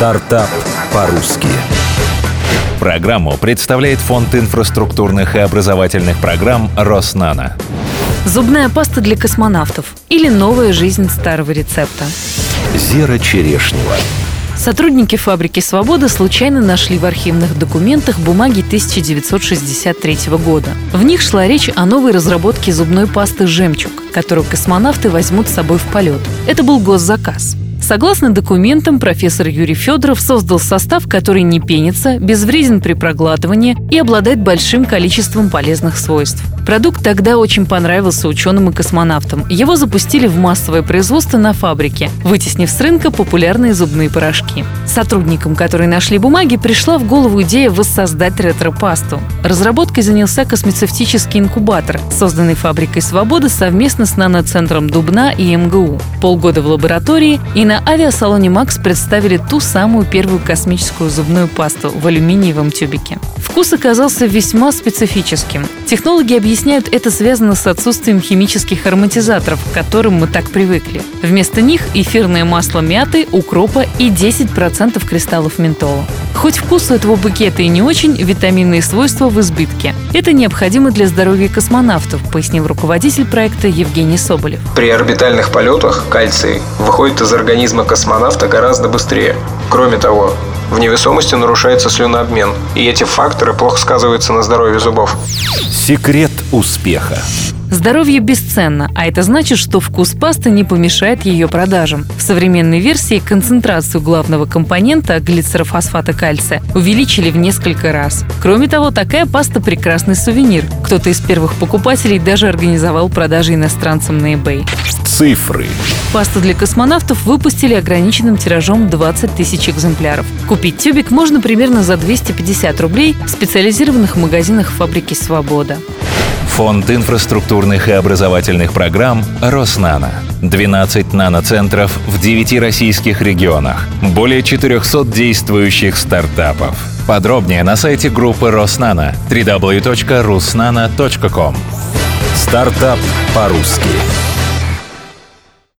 Стартап по-русски. Программу представляет Фонд инфраструктурных и образовательных программ «Роснано». Зубная паста для космонавтов или новая жизнь старого рецепта. Зера Черешнева. Сотрудники фабрики «Свобода» случайно нашли в архивных документах бумаги 1963 года. В них шла речь о новой разработке зубной пасты «Жемчуг», которую космонавты возьмут с собой в полет. Это был госзаказ. Согласно документам, профессор Юрий Федоров создал состав, который не пенится, безвреден при проглатывании и обладает большим количеством полезных свойств. Продукт тогда очень понравился ученым и космонавтам. Его запустили в массовое производство на фабрике, вытеснив с рынка популярные зубные порошки. Сотрудникам, которые нашли бумаги, пришла в голову идея воссоздать ретро-пасту. Разработкой занялся космецевтический инкубатор, созданный фабрикой «Свобода» совместно с наноцентром Дубна и МГУ. Полгода в лаборатории и на авиасалоне «Макс» представили ту самую первую космическую зубную пасту в алюминиевом тюбике. Вкус оказался весьма специфическим. Технологи объясняют, это связано с отсутствием химических ароматизаторов, к которым мы так привыкли. Вместо них эфирное масло мяты, укропа и 10% кристаллов ментола. Хоть вкус у этого букета и не очень, витаминные свойства в избытке. Это необходимо для здоровья космонавтов, пояснил руководитель проекта Евгений Соболев. При орбитальных полетах кальций выходит из организма космонавта гораздо быстрее. Кроме того, в невесомости нарушается слюнообмен, и эти факторы плохо сказываются на здоровье зубов. Секрет успеха. Здоровье бесценно, а это значит, что вкус пасты не помешает ее продажам. В современной версии концентрацию главного компонента глицерофосфата кальция увеличили в несколько раз. Кроме того, такая паста – прекрасный сувенир. Кто-то из первых покупателей даже организовал продажи иностранцам на eBay. Цифры. Пасту для космонавтов выпустили ограниченным тиражом 20 тысяч экземпляров. Купить тюбик можно примерно за 250 рублей в специализированных магазинах фабрики «Свобода». Фонд инфраструктурных и образовательных программ «Роснано». 12 наноцентров в 9 российских регионах. Более 400 действующих стартапов. Подробнее на сайте группы Роснано www.rusnano.com Стартап по-русски.